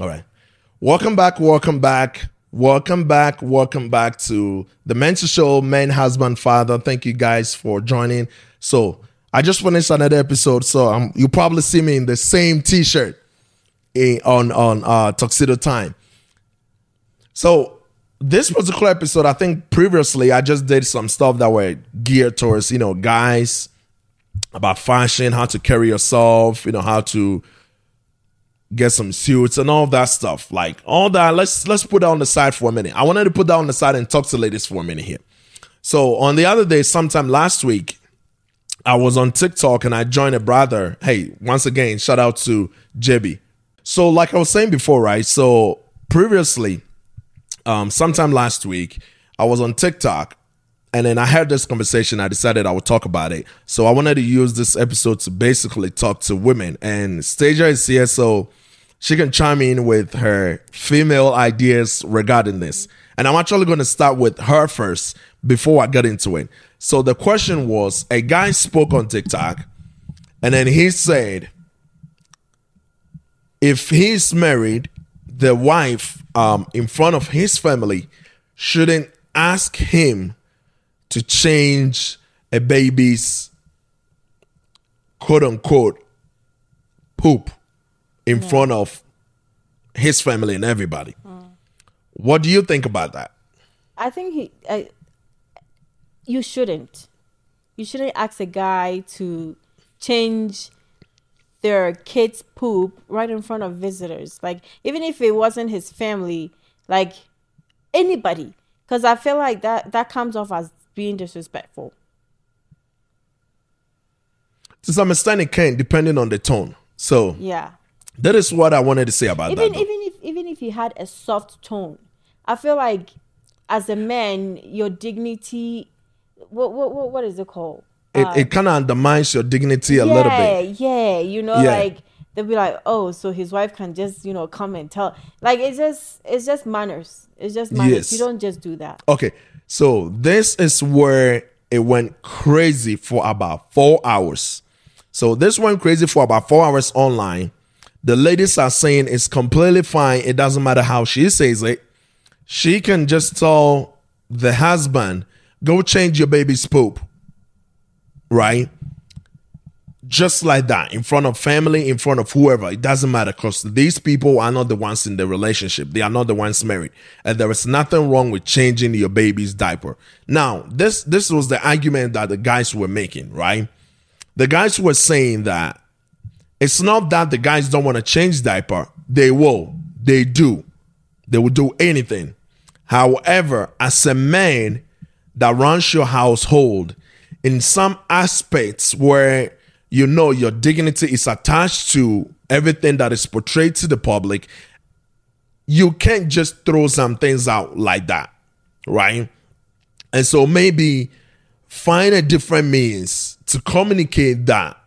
All right. Welcome back. Welcome back. Welcome back. Welcome back to the Mental Show, Man, Husband, Father. Thank you guys for joining. So I just finished another episode, so um, you probably see me in the same T-shirt in, on on uh, Tuxedo Time. So this particular episode, I think previously I just did some stuff that were geared towards you know guys about fashion, how to carry yourself, you know how to get some suits and all that stuff. Like all that, let's let's put that on the side for a minute. I wanted to put that on the side and talk to ladies for a minute here. So on the other day, sometime last week, I was on TikTok and I joined a brother. Hey, once again, shout out to JB. So like I was saying before, right? So previously, um, sometime last week, I was on TikTok and then I had this conversation. I decided I would talk about it. So I wanted to use this episode to basically talk to women. And Stasia is here, so she can chime in with her female ideas regarding this. And I'm actually going to start with her first before I get into it. So the question was a guy spoke on TikTok and then he said, if he's married, the wife um, in front of his family shouldn't ask him to change a baby's quote unquote poop in yeah. front of his family and everybody. Mm. What do you think about that? I think he, I, you shouldn't. You shouldn't ask a guy to change their kids' poop right in front of visitors. Like even if it wasn't his family, like anybody, because I feel like that that comes off as being disrespectful. To some extent, it can, depending on the tone. So yeah, that is what I wanted to say about even, that. Even if even if you had a soft tone, I feel like as a man, your dignity. What what what, what is it called? It, uh, it kind of undermines your dignity a yeah, little bit. Yeah, yeah. you know, yeah. like they'll be like, oh, so his wife can just you know come and tell. Like it's just it's just manners. It's just manners. Yes. You don't just do that. Okay, so this is where it went crazy for about four hours. So this went crazy for about four hours online. The ladies are saying it's completely fine. It doesn't matter how she says it. She can just tell the husband, go change your baby's poop right? Just like that, in front of family, in front of whoever, it doesn't matter because these people are not the ones in the relationship. They are not the ones married. And there is nothing wrong with changing your baby's diaper. Now, this this was the argument that the guys were making, right? The guys were saying that it's not that the guys don't want to change diaper. They will. They do. They will do anything. However, as a man that runs your household, in some aspects where you know your dignity is attached to everything that is portrayed to the public, you can't just throw some things out like that, right? And so maybe find a different means to communicate that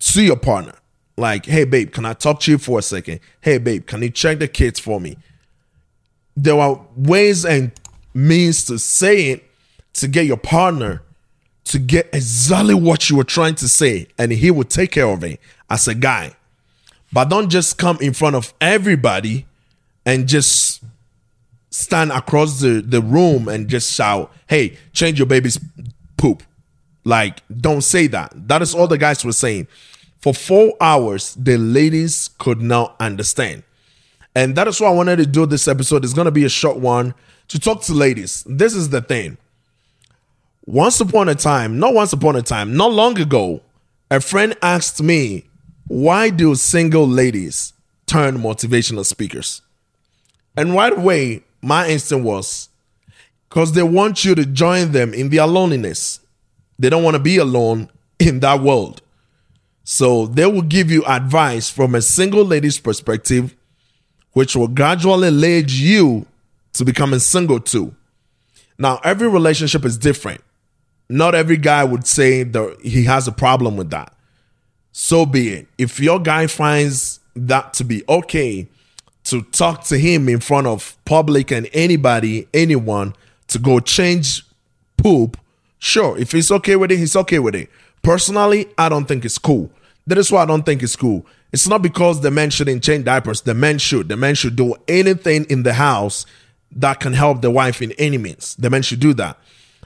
to your partner. Like, hey, babe, can I talk to you for a second? Hey, babe, can you check the kids for me? There are ways and means to say it to get your partner to get exactly what you were trying to say, and he will take care of it as a guy. But don't just come in front of everybody and just stand across the, the room and just shout, hey, change your baby's poop. Like, don't say that. That is all the guys were saying. For four hours, the ladies could not understand. And that is why I wanted to do this episode. It's going to be a short one to talk to ladies. This is the thing once upon a time, not once upon a time, not long ago, a friend asked me, why do single ladies turn motivational speakers? And right away, my instinct was because they want you to join them in their loneliness. They don't want to be alone in that world. So they will give you advice from a single lady's perspective, which will gradually lead you to becoming single too. Now, every relationship is different not every guy would say that he has a problem with that. So be it. If your guy finds that to be okay to talk to him in front of public and anybody, anyone to go change poop, sure. If he's okay with it, he's okay with it. Personally, I don't think it's cool. That is why I don't think it's cool. It's not because the men shouldn't change diapers. The men should. The men should do anything in the house that can help the wife in any means. The men should do that.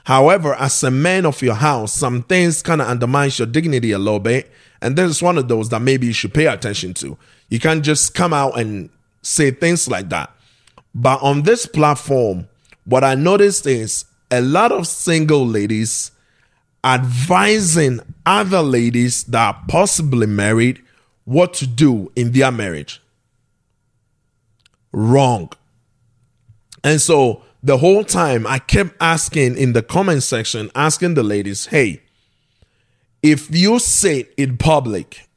However, as a man of your house, some things kind of undermines your dignity a little bit. And this is one of those that maybe you should pay attention to. You can't just come out and say things like that. But on this platform, what I noticed is a lot of single ladies advising other ladies that are possibly married what to do in their marriage. Wrong. And so the whole time I kept asking in the comment section, asking the ladies, hey, if you say in public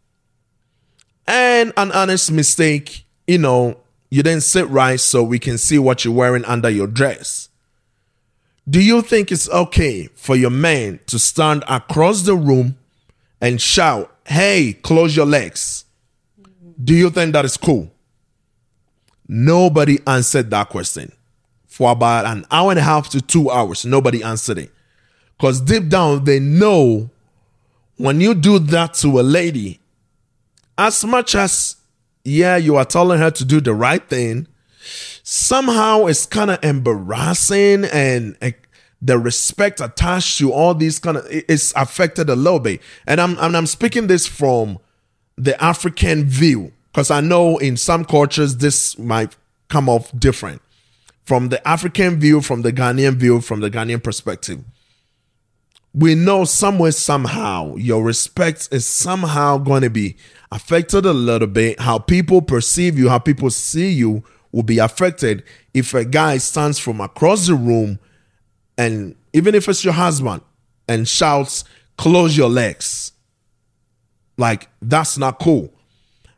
and an honest mistake, you know, you didn't sit right so we can see what you're wearing under your dress. Do you think it's okay for your man to stand across the room and shout, Hey, close your legs? Do you think that is cool? Nobody answered that question. For about an hour and a half to two hours, nobody answered it. Because deep down, they know when you do that to a lady, as much as, yeah, you are telling her to do the right thing, somehow it's kind of embarrassing and the respect attached to all these kind of it's affected a little bit. And i'm and i'm speaking this from the african view because i know in some cultures this might come off different. From the african view from the ghanaian view from the ghanaian perspective. We know somewhere somehow your respect is somehow going to be affected a little bit how people perceive you how people see you will be affected if a guy stands from across the room and even if it's your husband and shouts, close your legs. Like, that's not cool.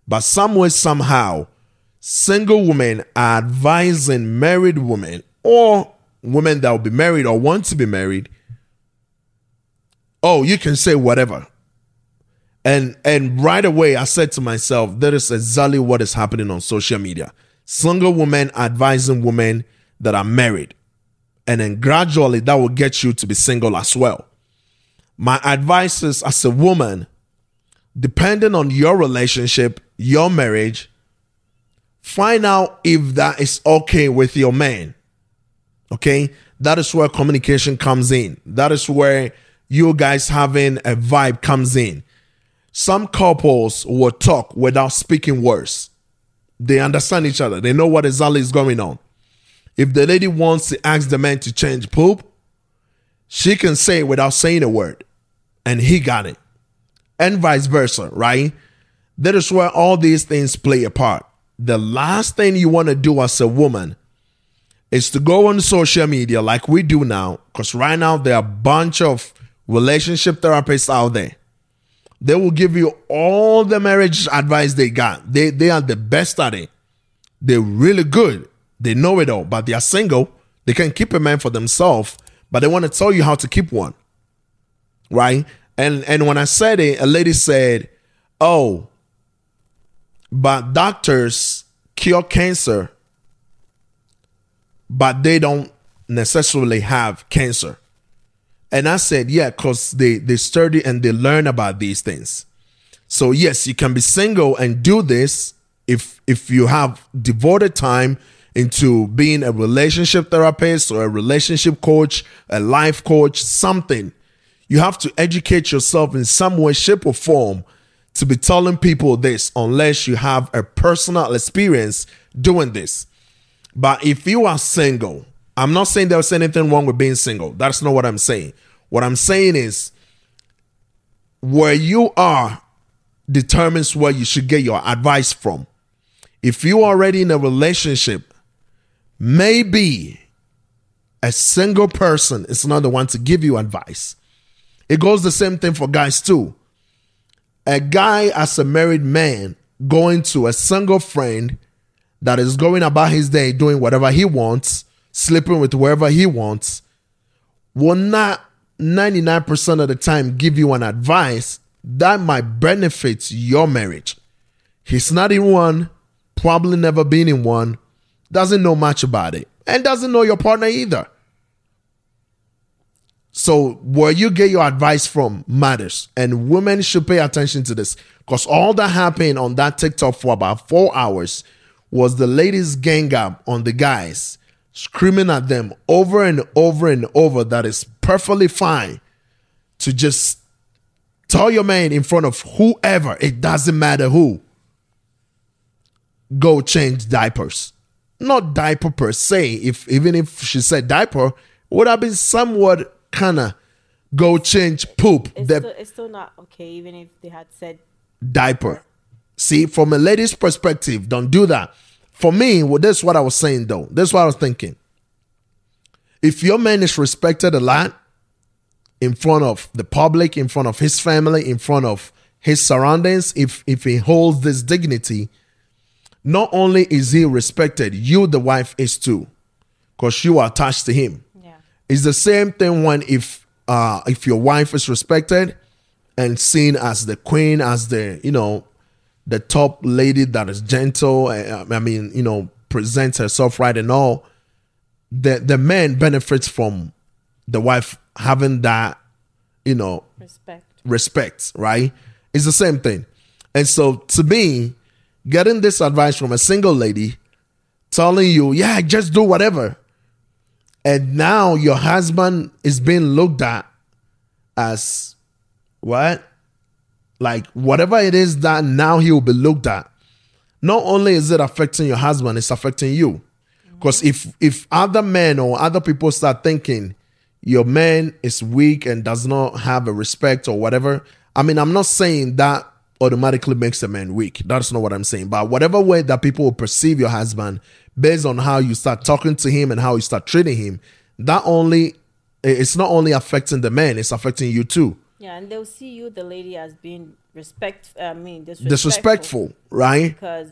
But somewhere, somehow, single women are advising married women or women that will be married or want to be married. Oh, you can say whatever. And and right away I said to myself, that is exactly what is happening on social media single women advising women that are married. And then gradually that will get you to be single as well. My advice is as a woman, depending on your relationship, your marriage, find out if that is okay with your man. Okay? That is where communication comes in. That is where you guys having a vibe comes in. Some couples will talk without speaking words. They understand each other. They know what exactly is going on. If the lady wants to ask the man to change poop, she can say it without saying a word, and he got it. And vice versa, right? That is where all these things play a part. The last thing you want to do as a woman is to go on social media like we do now, because right now there are a bunch of relationship therapists out there they will give you all the marriage advice they got. They they are the best at it. They're really good. They know it all, but they are single. They can keep a man for themselves, but they want to tell you how to keep one. Right? And and when I said it, a lady said, "Oh, but doctors cure cancer, but they don't necessarily have cancer." And I said, yeah, because they, they study and they learn about these things. So yes, you can be single and do this if if you have devoted time into being a relationship therapist or a relationship coach, a life coach, something. You have to educate yourself in some way, shape, or form to be telling people this unless you have a personal experience doing this. But if you are single I'm not saying there's anything wrong with being single. That's not what I'm saying. What I'm saying is where you are determines where you should get your advice from. If you're already in a relationship, maybe a single person is not the one to give you advice. It goes the same thing for guys too. A guy as a married man going to a single friend that is going about his day doing whatever he wants sleeping with whoever he wants, will not 99% of the time give you an advice that might benefit your marriage. He's not in one, probably never been in one, doesn't know much about it, and doesn't know your partner either. So where you get your advice from matters, and women should pay attention to this because all that happened on that TikTok for about four hours was the ladies gang up on the guys, screaming at them over and over and over that it's perfectly fine to just tell your man in front of whoever, it doesn't matter who, go change diapers. Not diaper per se. If even if she said diaper, would have been somewhat kind of go change poop. It's, The still, it's still not okay, even if they had said diaper. See, from a lady's perspective, don't do that. For me, well, this is what I was saying though. This is what I was thinking. If your man is respected a lot in front of the public, in front of his family, in front of his surroundings, if if he holds this dignity, not only is he respected, you the wife is too, because you are attached to him. yeah. It's the same thing when if uh if your wife is respected and seen as the queen, as the you know the top lady that is gentle. uh, I mean, you know, presents herself right and all. The the man benefits from the wife having that, you know, Respect. respect, right? It's the same thing. And so to me, getting this advice from a single lady telling you, yeah, just do whatever. And now your husband is being looked at as what? Like whatever it is that now he will be looked at. Not only is it affecting your husband, it's affecting you. Because if if other men or other people start thinking your man is weak and does not have a respect or whatever, I mean, I'm not saying that automatically makes a man weak. That's not what I'm saying. But whatever way that people will perceive your husband based on how you start talking to him and how you start treating him, that only it's not only affecting the man, it's affecting you too. Yeah, and they'll see you, the lady, as being respect. I mean, disrespectful. Disrespectful, right? Because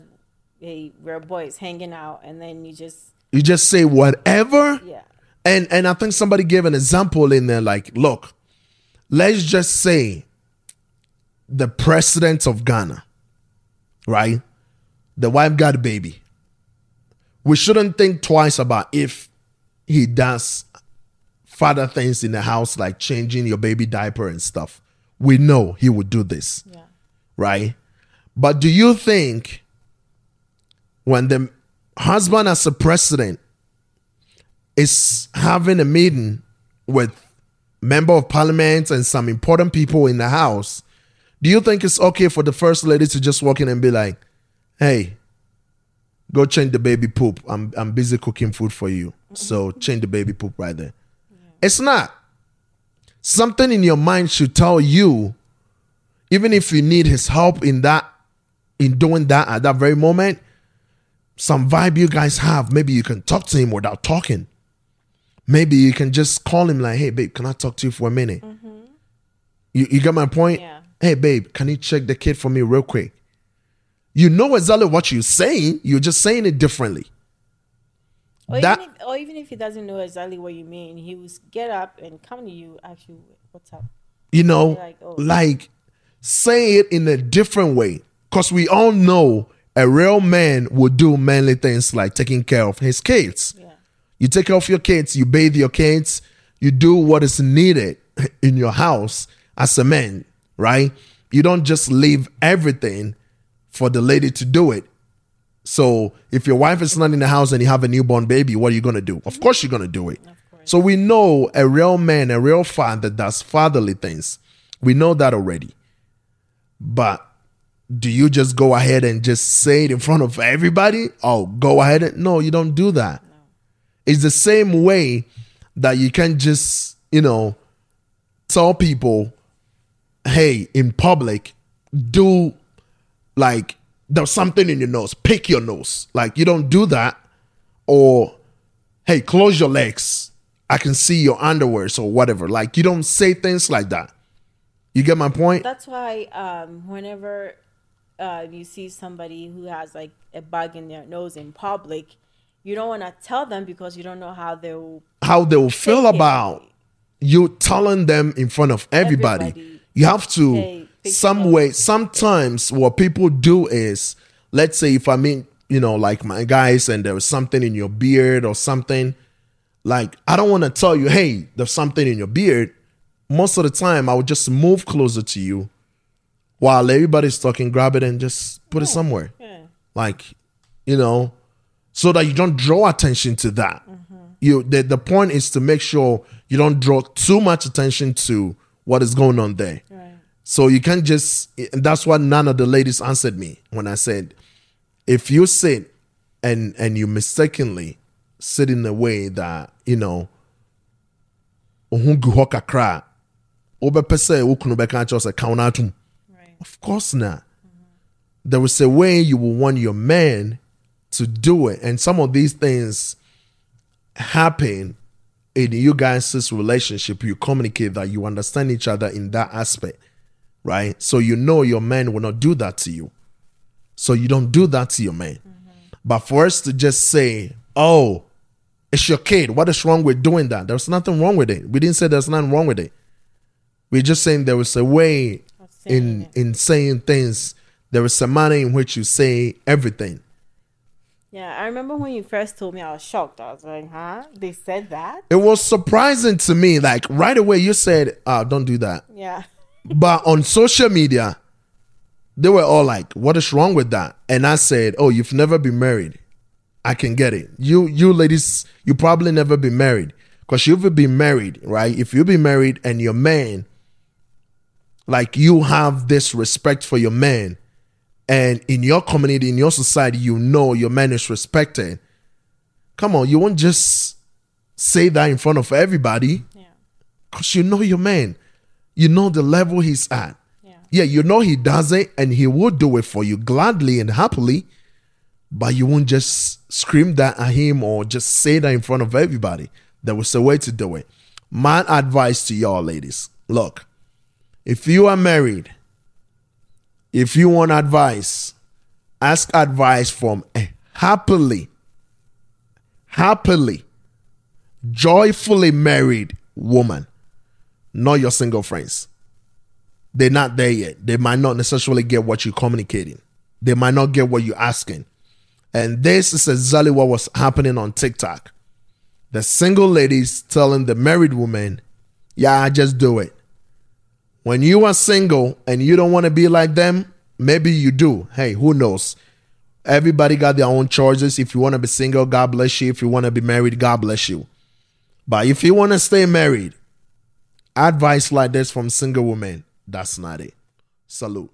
hey, we're boys hanging out, and then you just You just say whatever. yeah, And and I think somebody gave an example in there like, look, let's just say the president of Ghana, right? The wife got a baby. We shouldn't think twice about if he does father things in the house like changing your baby diaper and stuff. We know he would do this yeah. right? But do you think when the husband as a president is having a meeting with member of parliament and some important people in the house, do you think it's okay for the first lady to just walk in and be like, "Hey, go change the baby poop. I'm I'm busy cooking food for you. So change the baby poop right there." It's not. Something in your mind should tell you even if you need his help in that in doing that at that very moment some vibe you guys have maybe you can talk to him without talking. Maybe you can just call him like hey babe can i talk to you for a minute? Mm-hmm. You, you get my point? Yeah. hey babe can you check the kid for me real quick? You know exactly what you're saying. You're just saying it differently Or That- even if, or even if he doesn't know exactly what you mean, he will get up and come to you, ask you what's up. you know Like, oh. like say it in a different way because we all know a real man would do manly things like taking care of his kids Yeah. you take care of your kids you bathe your kids you do what is needed in your house as a man right you don't just leave everything for the lady to do it so if your wife is not in the house and you have a newborn baby what are you going to do? Of course you're going to do it. So we know a real man a real father does fatherly things. We know that already. But do you just go ahead and just say it in front of everybody? Oh, go ahead and no, you don't do that. It's the same way that you can just, you know, tell people, hey, in public, do like there's something in your nose, pick your nose. Like you don't do that. Or hey, close your legs. I can see your underwears or whatever. Like you don't say things like that. You get my point? That's why um, whenever uh, you see somebody who has like a bug in their nose in public, you don't want to tell them because you don't know how they'll. how they will feel it. about you telling them in front of everybody. Everybody. You have to Hey, some way. Sometimes what people do is, let's say if I mean, you know, like my guys, and there was something in your beard or something. Like I don't want to tell you, hey, there's something in your beard. most of the time I would just move closer to you while everybody's talking, grab it and just put it somewhere. Yeah. Like, you know, so that you don't draw attention to that. You the, the point is to make sure you don't draw too much attention to what is going on there. Right. So you can't just and that's why none of the ladies answered me when I said, if you sit and and you mistakenly sit in a way that, you know, ohun gu hɔ kakra a, wobɛpɛ sɛ wo kunu bɛka kyerɛ wo sɛ ka wo. Right. Of course not. There is a way you will want your man to do it. And some of these things happen in you guys' relationship. You communicate that you understand each other in that aspect, right? So you know your man will not do that to you. So you don't do that to your man. But for us to just say, oh, it's your kid. What is wrong with doing that? There's nothing wrong with it. We didn't say there's nothing wrong with it. We're just saying there was a way in it. in saying things. There is a manner in which you say everything. Yeah, I remember when you first told me, I was shocked. I was like, huh? They said that? It was surprising to me. Like right away, you said, uh, "Don't do that." Yeah. But on social media, they were all like, "What is wrong with that?" And I said, "Oh, you've never been married. I can get it. You, you ladies, you probably never been married because you've been married, right? If you've been married and your man, like you have this respect for your man, and in your community, in your society, you know your man is respected. Come on, you won't just say that in front of everybody Yeah. because you know your man. You know the level he's at. Yeah. Yeah, you know he does it and he will do it for you gladly and happily, but you won't just scream that at him or just say that in front of everybody. There was a way to do it. My advice to y'all, ladies look, if you are married, if you want advice, ask advice from a happily, happily, joyfully married woman, not your single friends they're not there yet. They might not necessarily get what you're communicating. They might not get what you're asking. And this is exactly what was happening on TikTok. The single ladies telling the married woman, Yeah, just do it. When you are single and you don't want to be like them, maybe you do. Hey, who knows? Everybody got their own choices. If you want to be single, God bless you. If you want to be married, God bless you. But if you want to stay married, advice like this from single women, that's not it. Salute.